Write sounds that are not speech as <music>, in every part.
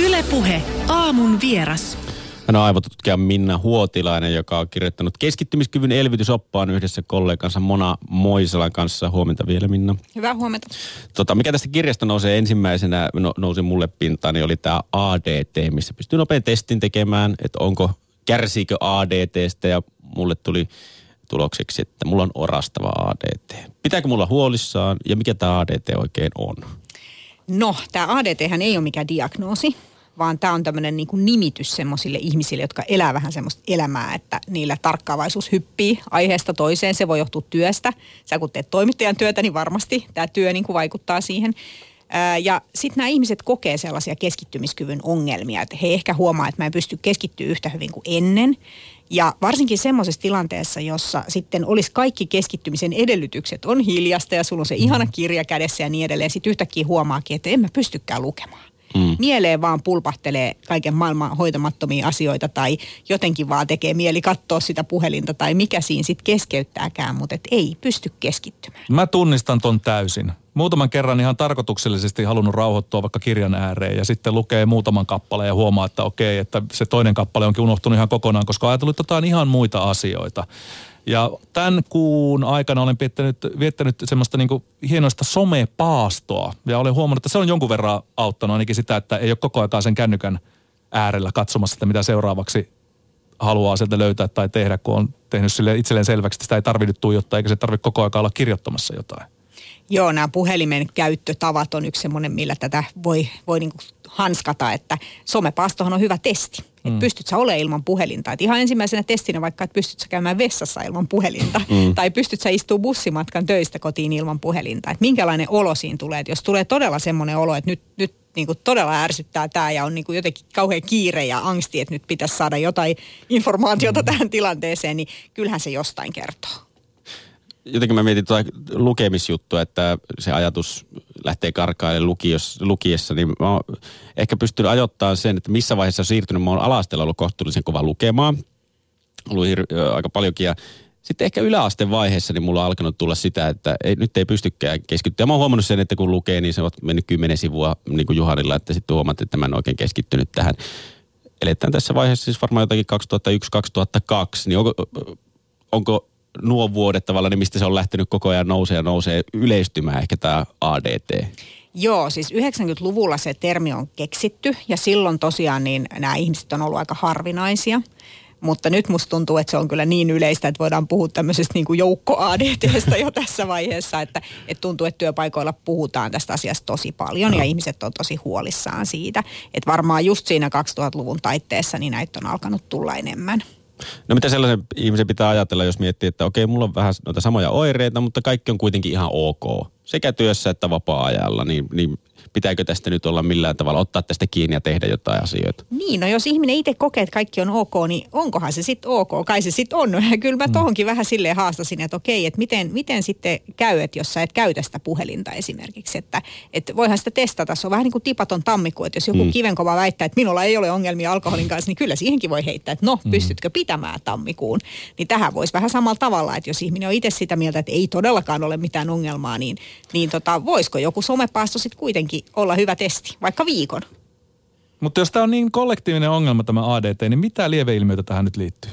Ylepuhe aamun vieras. Hän on aivotutkija Minna Huotilainen, joka on kirjoittanut keskittymiskyvyn elvytysoppaan yhdessä kollegansa Mona Moisalan kanssa. Huomenta vielä Minna. Hyvää huomenta. Tota, mikä tästä kirjasta nousee ensimmäisenä, no, nousi mulle pintaan, niin oli tämä ADT, missä pystyy nopean testin tekemään, että onko, kärsiikö ADTstä ja mulle tuli tulokseksi, että mulla on orastava ADT. Pitääkö mulla huolissaan ja mikä tämä ADT oikein on? No, tämä ADT ei ole mikään diagnoosi, vaan tämä on tämmöinen niin nimitys semmoisille ihmisille, jotka elää vähän semmoista elämää, että niillä tarkkaavaisuus hyppii aiheesta toiseen. Se voi johtua työstä. Sä kun teet toimittajan työtä, niin varmasti tämä työ niin kuin vaikuttaa siihen. Ja sitten nämä ihmiset kokee sellaisia keskittymiskyvyn ongelmia, että he ehkä huomaa, että mä en pysty keskittyä yhtä hyvin kuin ennen. Ja varsinkin semmoisessa tilanteessa, jossa sitten olisi kaikki keskittymisen edellytykset, on hiljasta ja sulla on se ihana kirja kädessä ja niin edelleen. Sitten yhtäkkiä huomaakin, että en mä pystykään lukemaan. Mm. Mieleen vaan pulpahtelee kaiken maailman hoitamattomia asioita tai jotenkin vaan tekee mieli katsoa sitä puhelinta tai mikä siinä sitten keskeyttääkään, mutta et ei pysty keskittymään. Mä tunnistan ton täysin. Muutaman kerran ihan tarkoituksellisesti halunnut rauhoittua vaikka kirjan ääreen ja sitten lukee muutaman kappaleen ja huomaa, että okei, että se toinen kappale onkin unohtunut ihan kokonaan, koska ajatellut jotain ihan muita asioita. Ja tämän kuun aikana olen viettänyt, viettänyt semmoista niin hienoista somepaastoa. Ja olen huomannut, että se on jonkun verran auttanut ainakin sitä, että ei ole koko ajan sen kännykän äärellä katsomassa, että mitä seuraavaksi haluaa sieltä löytää tai tehdä, kun on tehnyt sille itselleen selväksi, että sitä ei tarvitse tuijottaa, eikä se tarvitse koko ajan olla kirjoittamassa jotain. Joo, nämä puhelimen käyttötavat on yksi semmoinen, millä tätä voi, voi niin hanskata, että somepaastohan on hyvä testi. Mm. Että pystyt sä olemaan ilman puhelinta. Et ihan ensimmäisenä testinä vaikka, että pystyt sä käymään vessassa ilman puhelinta. Mm. Tai pystyt sä istumaan bussimatkan töistä kotiin ilman puhelinta. Että minkälainen olo siinä tulee. Että jos tulee todella semmoinen olo, että nyt, nyt niin kuin todella ärsyttää tämä ja on niin kuin jotenkin kauhean kiire ja angsti, että nyt pitäisi saada jotain informaatiota mm. tähän tilanteeseen, niin kyllähän se jostain kertoo jotenkin mä mietin tuota lukemisjuttua, että se ajatus lähtee karkaille lukiessa, niin mä oon ehkä pystynyt ajoittamaan sen, että missä vaiheessa on siirtynyt. Mä oon alastella ollut kohtuullisen kova lukemaan, ollut hir- aika paljonkin ja sitten ehkä yläasteen vaiheessa niin mulla on alkanut tulla sitä, että ei, nyt ei pystykään keskittyä. Mä oon huomannut sen, että kun lukee, niin se on mennyt kymmenen sivua niin kuin Juhanilla, että sitten huomaat, että mä en oikein keskittynyt tähän. Eletään tässä vaiheessa siis varmaan jotakin 2001-2002, niin onko, onko nuo vuodet tavallaan, niin mistä se on lähtenyt koko ajan nousee ja nousee yleistymään ehkä tämä ADT? Joo, siis 90-luvulla se termi on keksitty ja silloin tosiaan niin nämä ihmiset on ollut aika harvinaisia. Mutta nyt musta tuntuu, että se on kyllä niin yleistä, että voidaan puhua tämmöisestä niin kuin joukko ADTstä jo <laughs> tässä vaiheessa, että, että tuntuu, että työpaikoilla puhutaan tästä asiasta tosi paljon ja ihmiset on tosi huolissaan siitä. Että varmaan just siinä 2000-luvun taitteessa niin näitä on alkanut tulla enemmän. No mitä sellaisen ihmisen pitää ajatella, jos miettii, että okei, mulla on vähän noita samoja oireita, mutta kaikki on kuitenkin ihan ok. Sekä työssä että vapaa-ajalla, niin, niin pitääkö tästä nyt olla millään tavalla ottaa tästä kiinni ja tehdä jotain asioita? Niin, no jos ihminen itse kokee, että kaikki on ok, niin onkohan se sitten ok? Kai se sitten on. Ja <laughs> kyllä mä tohonkin mm. vähän silleen haastasin, että okei, että miten, miten sitten käy, että jos sä et käytä sitä puhelinta esimerkiksi. Että, että voihan sitä testata. Se on vähän niin kuin tipaton tammikuu, että jos joku mm. kivenkova väittää, että minulla ei ole ongelmia alkoholin kanssa, niin kyllä siihenkin voi heittää, että no, mm. pystytkö pitämään tammikuun. Niin tähän voisi vähän samalla tavalla, että jos ihminen on itse sitä mieltä, että ei todellakaan ole mitään ongelmaa, niin, niin tota, voisiko joku somepaasto sitten kuitenkin olla hyvä testi, vaikka viikon. Mutta jos tämä on niin kollektiivinen ongelma tämä ADT, niin mitä lieveilmiöitä tähän nyt liittyy?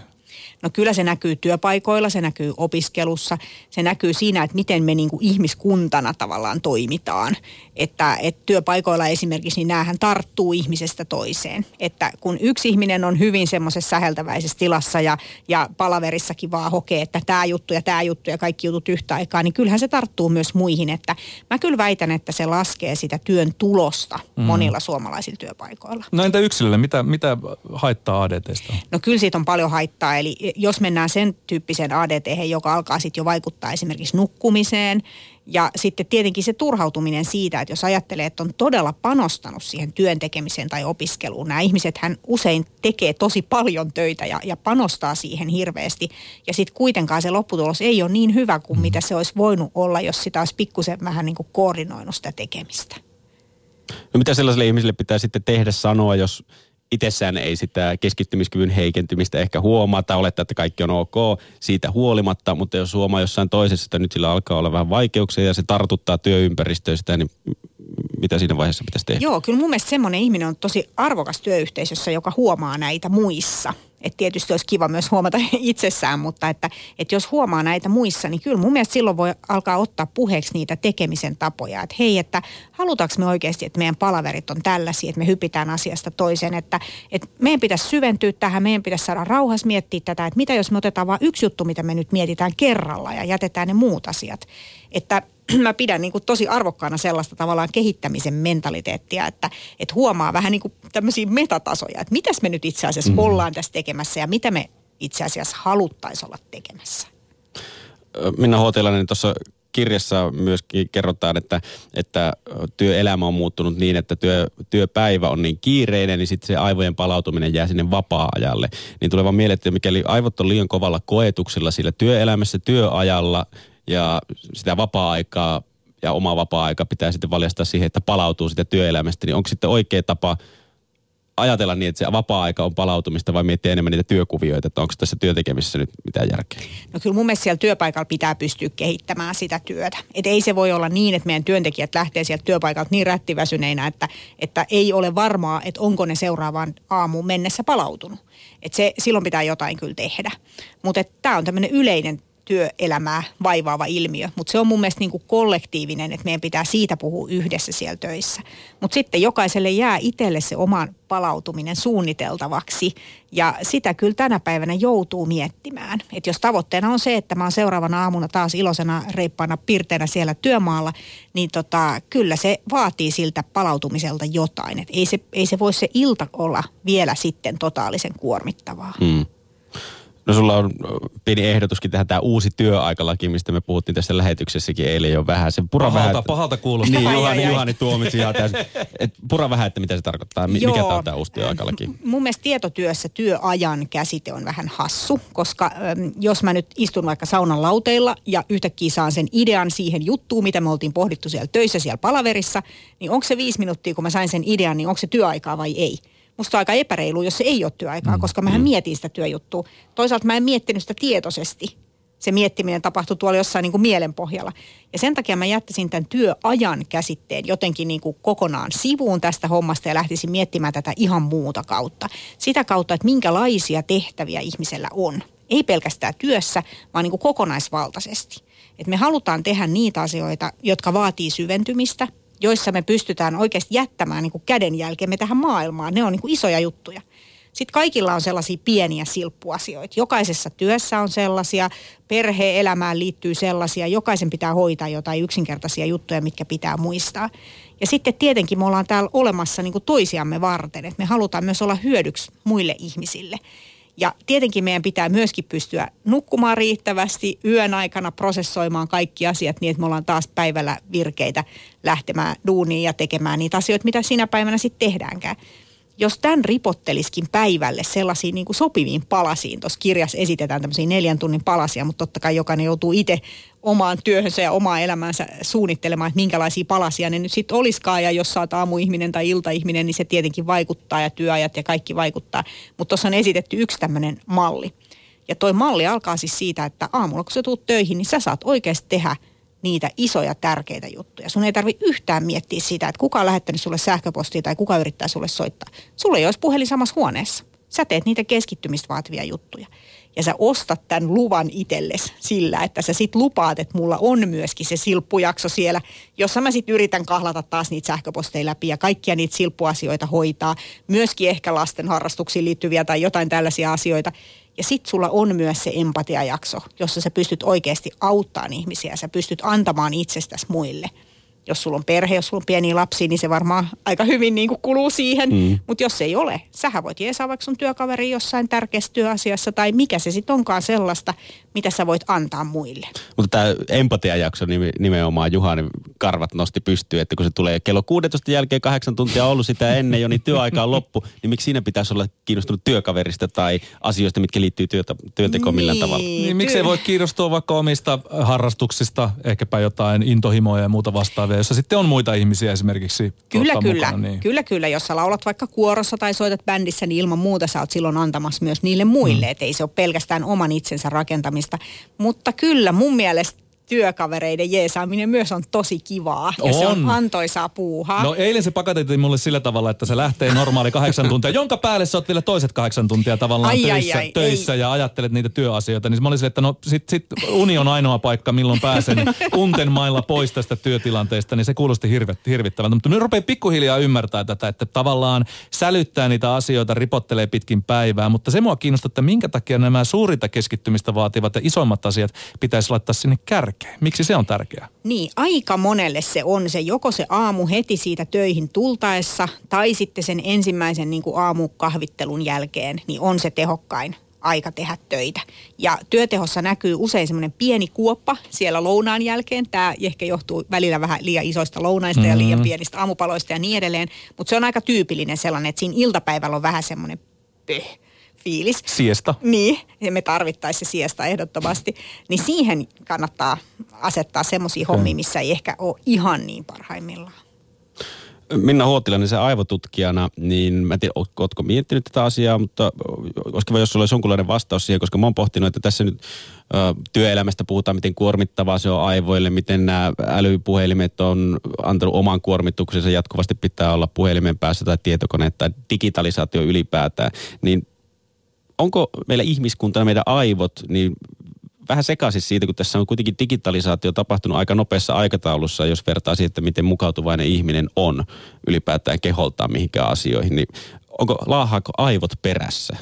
No kyllä se näkyy työpaikoilla, se näkyy opiskelussa, se näkyy siinä, että miten me niin kuin ihmiskuntana tavallaan toimitaan. Että, että työpaikoilla esimerkiksi niin näähän tarttuu ihmisestä toiseen. Että kun yksi ihminen on hyvin semmoisessa säheltäväisessä tilassa ja, ja palaverissakin vaan hokee, että tämä juttu ja tämä juttu ja kaikki jutut yhtä aikaa, niin kyllähän se tarttuu myös muihin. Että mä kyllä väitän, että se laskee sitä työn tulosta mm. monilla suomalaisilla työpaikoilla. No entä yksilölle, mitä, mitä haittaa ADTstä? No kyllä siitä on paljon haittaa, eli jos mennään sen tyyppiseen ADT, joka alkaa sitten jo vaikuttaa esimerkiksi nukkumiseen ja sitten tietenkin se turhautuminen siitä, että jos ajattelee, että on todella panostanut siihen työn tekemiseen tai opiskeluun. Nämä ihmiset hän usein tekee tosi paljon töitä ja, ja panostaa siihen hirveästi. Ja sitten kuitenkaan se lopputulos ei ole niin hyvä kuin mitä se olisi voinut olla, jos sitä olisi pikkusen vähän niin kuin koordinoinut sitä tekemistä. No mitä sellaiselle ihmiselle pitää sitten tehdä sanoa, jos itsessään ei sitä keskittymiskyvyn heikentymistä ehkä huomaa tai olettaa, että kaikki on ok siitä huolimatta, mutta jos huomaa jossain toisessa, että nyt sillä alkaa olla vähän vaikeuksia ja se tartuttaa työympäristöistä, niin mitä siinä vaiheessa pitäisi tehdä? Joo, kyllä mun mielestä semmoinen ihminen on tosi arvokas työyhteisössä, joka huomaa näitä muissa. Että tietysti olisi kiva myös huomata <laughs> itsessään, mutta että, että jos huomaa näitä muissa, niin kyllä mun mielestä silloin voi alkaa ottaa puheeksi niitä tekemisen tapoja. Että hei, että halutaanko me oikeasti, että meidän palaverit on tällaisia, että me hypitään asiasta toiseen. Että, että meidän pitäisi syventyä tähän, meidän pitäisi saada rauhassa miettiä tätä, että mitä jos me otetaan vain yksi juttu, mitä me nyt mietitään kerralla ja jätetään ne muut asiat. Että <clears throat> mä pidän niin kuin tosi arvokkaana sellaista tavallaan kehittämisen mentaliteettia, että, että huomaa vähän niin kuin tämmöisiä metatasoja, että mitäs me nyt itse asiassa mm. ollaan tässä tekemässä ja mitä me itse asiassa haluttaisiin olla tekemässä. Minna Huotilainen tuossa kirjassa myöskin kerrotaan, että, että työelämä on muuttunut niin, että työ, työpäivä on niin kiireinen, niin sitten se aivojen palautuminen jää sinne vapaa-ajalle. Niin tulee vaan mieleen, että mikäli aivot on liian kovalla koetuksella sillä työelämässä, työajalla, ja sitä vapaa-aikaa ja oma vapaa-aika pitää sitten valjastaa siihen, että palautuu sitä työelämästä, niin onko sitten oikea tapa ajatella niin, että se vapaa-aika on palautumista vai miettiä enemmän niitä työkuvioita, että onko tässä työtekemisessä nyt mitään järkeä? No kyllä mun mielestä siellä työpaikalla pitää pystyä kehittämään sitä työtä. Että ei se voi olla niin, että meidän työntekijät lähtee sieltä työpaikalta niin rättiväsyneinä, että, että ei ole varmaa, että onko ne seuraavaan aamuun mennessä palautunut. Että se, silloin pitää jotain kyllä tehdä. Mutta tämä on tämmöinen yleinen työelämää vaivaava ilmiö, mutta se on mun mielestä niin kuin kollektiivinen, että meidän pitää siitä puhua yhdessä siellä töissä. Mutta sitten jokaiselle jää itselle se oman palautuminen suunniteltavaksi ja sitä kyllä tänä päivänä joutuu miettimään. Että jos tavoitteena on se, että mä oon seuraavana aamuna taas iloisena, reippaana, pirteenä siellä työmaalla, niin tota, kyllä se vaatii siltä palautumiselta jotain. Et ei, se, ei se voi se ilta olla vielä sitten totaalisen kuormittavaa. Hmm. No sulla on pieni ehdotuskin tähän tämä uusi työaikalaki, mistä me puhuttiin tässä lähetyksessäkin eilen jo vähän. Se pura pahalta, vähän, pahalta kuulostaa. Niin, Juhani, Juhani tuomitsi ihan täysin. Et pura vähän, että mitä se tarkoittaa. Mikä tämä on tämä uusi työaikalaki? Mun mielestä tietotyössä työajan käsite on vähän hassu, koska äm, jos mä nyt istun vaikka saunan lauteilla ja yhtäkkiä saan sen idean siihen juttuun, mitä me oltiin pohdittu siellä töissä, siellä palaverissa, niin onko se viisi minuuttia, kun mä sain sen idean, niin onko se työaikaa vai ei? Musta on aika epäreilu, jos se ei ole työaikaa, mm. koska mähän mm. mietin sitä työjuttua. Toisaalta mä en miettinyt sitä tietoisesti. Se miettiminen tapahtui tuolla jossain niin kuin mielen pohjalla. Ja sen takia mä jättäisin tämän työajan käsitteen jotenkin niin kuin kokonaan sivuun tästä hommasta ja lähtisin miettimään tätä ihan muuta kautta. Sitä kautta, että minkälaisia tehtäviä ihmisellä on. Ei pelkästään työssä, vaan niin kuin kokonaisvaltaisesti. Et me halutaan tehdä niitä asioita, jotka vaatii syventymistä – joissa me pystytään oikeasti jättämään niin kuin kädenjälkemme tähän maailmaan. Ne on niin kuin isoja juttuja. Sitten kaikilla on sellaisia pieniä silppuasioita. Jokaisessa työssä on sellaisia, perhe-elämään liittyy sellaisia, jokaisen pitää hoitaa jotain yksinkertaisia juttuja, mitkä pitää muistaa. Ja sitten tietenkin me ollaan täällä olemassa niin kuin toisiamme varten, että me halutaan myös olla hyödyksi muille ihmisille. Ja tietenkin meidän pitää myöskin pystyä nukkumaan riittävästi, yön aikana prosessoimaan kaikki asiat niin, että me ollaan taas päivällä virkeitä lähtemään duuniin ja tekemään niitä asioita, mitä siinä päivänä sitten tehdäänkään jos tämän ripotteliskin päivälle sellaisiin niin kuin sopiviin palasiin, tuossa kirjassa esitetään tämmöisiä neljän tunnin palasia, mutta totta kai jokainen joutuu itse omaan työhönsä ja omaa elämäänsä suunnittelemaan, että minkälaisia palasia ne nyt sitten olisikaan. Ja jos oot aamuihminen tai iltaihminen, niin se tietenkin vaikuttaa ja työajat ja kaikki vaikuttaa. Mutta tuossa on esitetty yksi tämmöinen malli. Ja toi malli alkaa siis siitä, että aamulla kun sä tuut töihin, niin sä saat oikeasti tehdä – niitä isoja tärkeitä juttuja. Sun ei tarvi yhtään miettiä sitä, että kuka on lähettänyt sulle sähköpostia tai kuka yrittää sulle soittaa. Sulla ei olisi puhelin samassa huoneessa. Sä teet niitä keskittymistä vaativia juttuja. Ja sä ostat tämän luvan itsellesi sillä, että sä sit lupaat, että mulla on myöskin se silppujakso siellä, jossa mä sit yritän kahlata taas niitä sähköposteja läpi ja kaikkia niitä silppuasioita hoitaa. Myöskin ehkä lasten harrastuksiin liittyviä tai jotain tällaisia asioita. Ja sitten sulla on myös se empatiajakso, jossa sä pystyt oikeasti auttamaan ihmisiä, sä pystyt antamaan itsestäsi muille – jos sulla on perhe, jos sulla on pieni lapsi, niin se varmaan aika hyvin niin kuin kuluu siihen. Mm. Mutta jos ei ole, sähän voit jeesaa vaikka sun työkaveri jossain tärkeässä työasiassa tai mikä se sitten onkaan sellaista, mitä sä voit antaa muille. Mutta tämä empatiajakso nimenomaan Juhani Karvat nosti pystyyn, että kun se tulee kello 16 jälkeen kahdeksan tuntia ollut sitä ennen jo, niin työaika on loppu, niin miksi siinä pitäisi olla kiinnostunut työkaverista tai asioista, mitkä liittyy työtä, työntekoon millään niin, tavalla? Niin, miksi ei voi kiinnostua vaikka omista harrastuksista, ehkäpä jotain intohimoja ja muuta vastaavia yleisö, jossa sitten on muita ihmisiä esimerkiksi Kyllä, kyllä. Mukana, niin. Kyllä, kyllä. Jos sä laulat vaikka kuorossa tai soitat bändissä, niin ilman muuta sä oot silloin antamassa myös niille muille. Mm. Että ei se ole pelkästään oman itsensä rakentamista. Mutta kyllä mun mielestä työkavereiden jeesaaminen myös on tosi kivaa. Ja se on On. antoisaa puuhaa. No eilen se pakotettiin mulle sillä tavalla, että se lähtee normaali kahdeksan tuntia, <laughs> jonka päälle sä oot vielä toiset kahdeksan tuntia tavallaan Ai, ai, töissä, ai, töissä ja ajattelet niitä työasioita. Niin mä olin silleen, että no sit, sit uni on ainoa paikka, milloin pääsen <laughs> unten mailla pois tästä työtilanteesta, niin se kuulosti hirvittävältä. Mutta nyt rupeaa pikkuhiljaa ymmärtää tätä, että tavallaan sälyttää niitä asioita, ripottelee pitkin päivää, mutta se mua kiinnostaa, että minkä takia nämä suurinta keskittymistä vaativat ja isommat asiat pitäisi laittaa sinne kärkeen. Miksi se on tärkeää? Niin, aika monelle se on se joko se aamu heti siitä töihin tultaessa tai sitten sen ensimmäisen niin kuin aamukahvittelun jälkeen, niin on se tehokkain aika tehdä töitä. Ja työtehossa näkyy usein semmoinen pieni kuoppa siellä lounaan jälkeen. Tämä ehkä johtuu välillä vähän liian isoista lounaista mm-hmm. ja liian pienistä aamupaloista ja niin edelleen. Mutta se on aika tyypillinen sellainen, että siinä iltapäivällä on vähän semmoinen pöh fiilis. Siesta. Niin, ja me tarvittaisiin se siesta ehdottomasti. Niin siihen kannattaa asettaa semmoisia hommia, missä ei ehkä ole ihan niin parhaimmillaan. Minna Huotilainen, se aivotutkijana, niin mä en tiedä, ootko miettinyt tätä asiaa, mutta olisi kiva, jos sulla olisi jonkunlainen vastaus siihen, koska mä oon pohtinut, että tässä nyt ö, työelämästä puhutaan, miten kuormittavaa se on aivoille, miten nämä älypuhelimet on antanut oman kuormituksensa, jatkuvasti pitää olla puhelimen päässä tai tietokone tai digitalisaatio ylipäätään, niin onko meillä ihmiskuntana, meidän aivot, niin vähän sekaisin siitä, kun tässä on kuitenkin digitalisaatio tapahtunut aika nopeassa aikataulussa, jos vertaa siihen, että miten mukautuvainen ihminen on ylipäätään keholtaan mihinkään asioihin, niin onko laahaako aivot perässä?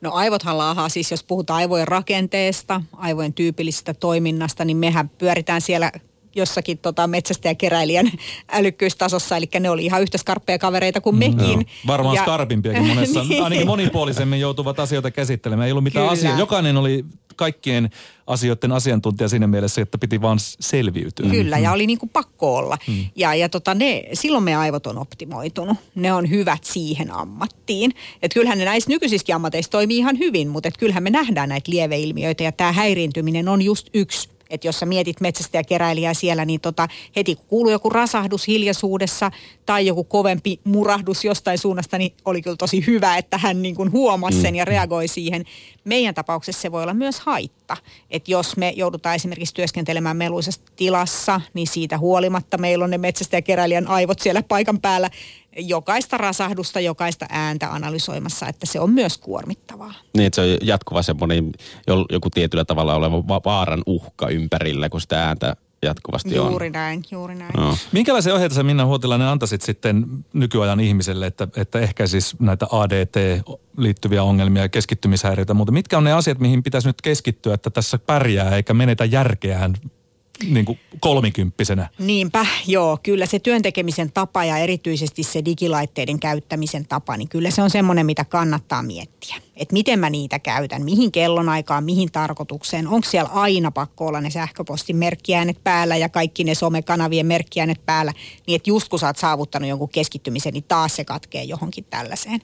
No aivothan laahaa siis, jos puhutaan aivojen rakenteesta, aivojen tyypillisestä toiminnasta, niin mehän pyöritään siellä jossakin tota metsästäjäkeräilijän <laughs> älykkyystasossa, eli ne oli ihan yhtä skarppeja kavereita kuin mekin. Joo. Varmaan ja, skarpimpiakin <laughs> monessa, Niin. ainakin monipuolisemmin joutuvat asioita käsittelemään. Ei ollut mitään asiaa. Jokainen oli kaikkien asioiden asiantuntija siinä mielessä, että piti vaan selviytyä. Kyllä, ja oli niin kuin pakko olla. Hmm. Ja, ja tota ne, silloin meidän aivot on optimoitunut. Ne on hyvät siihen ammattiin. Et kyllähän ne näissä nykyisissäkin ammateissa toimii ihan hyvin, mutta et kyllähän me nähdään näitä lieveilmiöitä, ja tämä häiriintyminen on just yksi että jos sä mietit metsästä ja keräilijää siellä, niin tota, heti kun kuuluu joku rasahdus hiljaisuudessa tai joku kovempi murahdus jostain suunnasta, niin oli kyllä tosi hyvä, että hän niin kuin huomasi sen ja reagoi siihen. Meidän tapauksessa se voi olla myös haitta. Että jos me joudutaan esimerkiksi työskentelemään meluisessa tilassa, niin siitä huolimatta meillä on ne metsästä ja keräilijän aivot siellä paikan päällä jokaista rasahdusta, jokaista ääntä analysoimassa, että se on myös kuormittavaa. Niin, että se on jatkuva semmoinen joku tietyllä tavalla oleva va- vaaran uhka ympärillä, kun sitä ääntä jatkuvasti on. Juuri näin, juuri näin. No. Minkälaisia ohjeita sä Minna Huotilainen antaisit sitten nykyajan ihmiselle, että, että ehkäisis näitä ADT liittyviä ongelmia ja keskittymishäiriöitä, mutta mitkä on ne asiat, mihin pitäisi nyt keskittyä, että tässä pärjää eikä menetä järkeään niin kuin kolmikymppisenä? Niinpä, joo. Kyllä se työntekemisen tapa ja erityisesti se digilaitteiden käyttämisen tapa, niin kyllä se on semmoinen, mitä kannattaa miettiä. Että miten mä niitä käytän, mihin kellonaikaan, mihin tarkoitukseen. Onko siellä aina pakko olla ne sähköpostin merkkiäänet päällä ja kaikki ne somekanavien merkkiäänet päällä, niin että just kun sä oot saavuttanut jonkun keskittymisen, niin taas se katkee johonkin tällaiseen.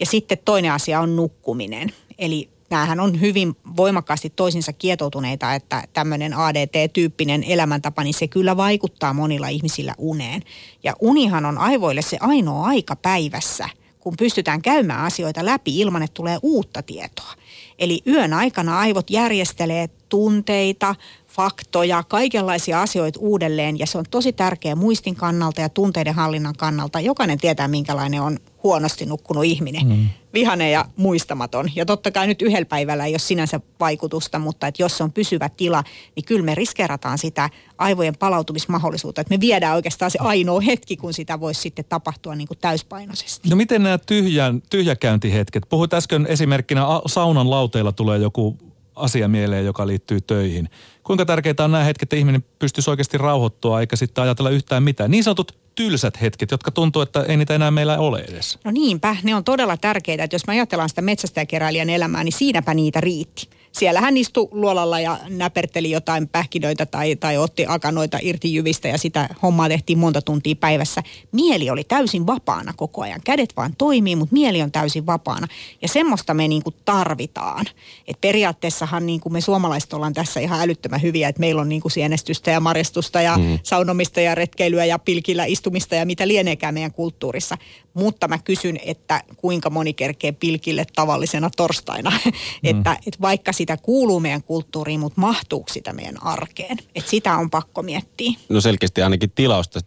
Ja sitten toinen asia on nukkuminen. Eli näähän on hyvin voimakkaasti toisinsa kietoutuneita, että tämmöinen ADT-tyyppinen elämäntapa, niin se kyllä vaikuttaa monilla ihmisillä uneen. Ja unihan on aivoille se ainoa aika päivässä, kun pystytään käymään asioita läpi ilman, että tulee uutta tietoa. Eli yön aikana aivot järjestelee tunteita, faktoja, kaikenlaisia asioita uudelleen ja se on tosi tärkeä muistin kannalta ja tunteiden hallinnan kannalta. Jokainen tietää, minkälainen on huonosti nukkunut ihminen. Mm. Vihane ja muistamaton. Ja totta kai nyt yhdellä päivällä ei ole sinänsä vaikutusta, mutta että jos se on pysyvä tila, niin kyllä me riskerataan sitä aivojen palautumismahdollisuutta. Että me viedään oikeastaan se ainoa hetki, kun sitä voisi sitten tapahtua niin kuin täyspainoisesti. No miten nämä tyhjän, tyhjäkäyntihetket? Puhuit äsken esimerkkinä saunan lauteilla tulee joku asia mieleen, joka liittyy töihin. Kuinka tärkeää on nämä hetket, että ihminen pystyisi oikeasti rauhoittua eikä sitten ajatella yhtään mitään? Niin sanotut tylsät hetket, jotka tuntuu, että ei niitä enää meillä ole edes. No niinpä, ne on todella tärkeitä, että jos me ajatellaan sitä metsästäjäkeräilijän elämää, niin siinäpä niitä riitti. Siellä hän istui luolalla ja näperteli jotain pähkinöitä tai, tai otti akanoita irti jyvistä ja sitä hommaa tehtiin monta tuntia päivässä. Mieli oli täysin vapaana koko ajan. Kädet vaan toimii, mutta mieli on täysin vapaana. Ja semmoista me niinku tarvitaan. Et periaatteessahan niinku me suomalaiset ollaan tässä ihan älyttömän hyviä, että meillä on niinku sienestystä ja marjastusta ja mm. saunomista ja retkeilyä ja pilkillä istumista ja mitä lieneekään meidän kulttuurissa. Mutta mä kysyn, että kuinka moni kerkee pilkille tavallisena torstaina. <laughs> että, että vaikka sitä kuuluu meidän kulttuuriin, mutta mahtuuko sitä meidän arkeen? Et sitä on pakko miettiä. No selkeästi ainakin tilausta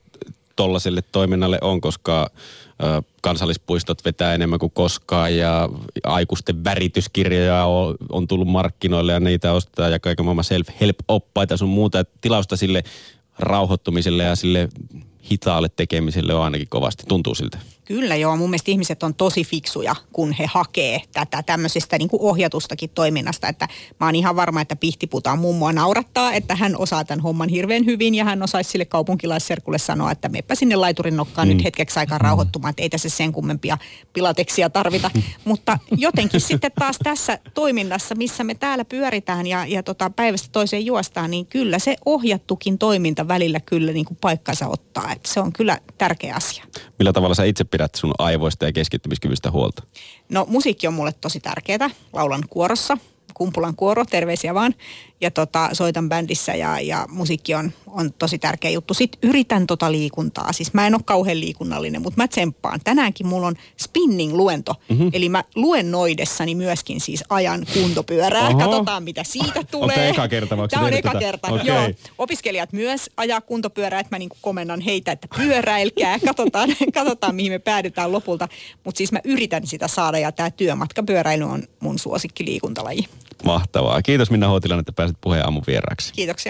tollaiselle toiminnalle on, koska ö, kansallispuistot vetää enemmän kuin koskaan ja aikuisten värityskirjoja on, on tullut markkinoille ja niitä ostaa ja kaiken maailman self-help-oppaita sun muuta. Tilausta sille rauhoittumiselle ja sille hitaalle tekemiselle on ainakin kovasti, tuntuu siltä. Kyllä joo, mun mielestä ihmiset on tosi fiksuja, kun he hakee tätä tämmöisestä niin kuin ohjatustakin toiminnasta. Että mä oon ihan varma, että Pihtiputaan mummoa naurattaa, että hän osaa tämän homman hirveän hyvin ja hän osaisi sille kaupunkilaisserkulle sanoa, että meppä sinne laiturin nokkaan mm. nyt hetkeksi aikaa rauhoittumaan, että ei tässä sen kummempia pilateksia tarvita. <laughs> Mutta jotenkin sitten taas tässä toiminnassa, missä me täällä pyöritään ja, ja tota päivästä toiseen juostaan, niin kyllä se ohjattukin toiminta välillä kyllä niin kuin paikkansa ottaa. Että se on kyllä tärkeä asia. Millä tavalla sä itse pidät sun aivoista ja keskittymiskyvystä huolta? No musiikki on mulle tosi tärkeää. Laulan kuorossa, Kumpulan kuoro, terveisiä vaan ja tota, soitan bändissä ja, ja musiikki on, on tosi tärkeä juttu. Sitten yritän tota liikuntaa. Siis mä en ole kauhean liikunnallinen, mutta mä tsemppaan. Tänäänkin mulla on spinning-luento. Mm-hmm. Eli mä luennoidessani myöskin siis ajan kuntopyörää. Oho. Katsotaan mitä siitä tulee. Onko eka kerta? Tämä on eka kerta, okay. joo. Opiskelijat myös ajaa kuntopyörää, että mä niinku komennan heitä, että pyöräilkää. <laughs> Katsotaan, katsotaan mihin me päädytään lopulta. Mutta siis mä yritän sitä saada ja tämä työmatkapyöräily on mun suosikkiliikuntalaji. Mahtavaa. Kiitos Minna Huotilainen, että pääsit puheen aamun vieraaksi. Kiitoksia.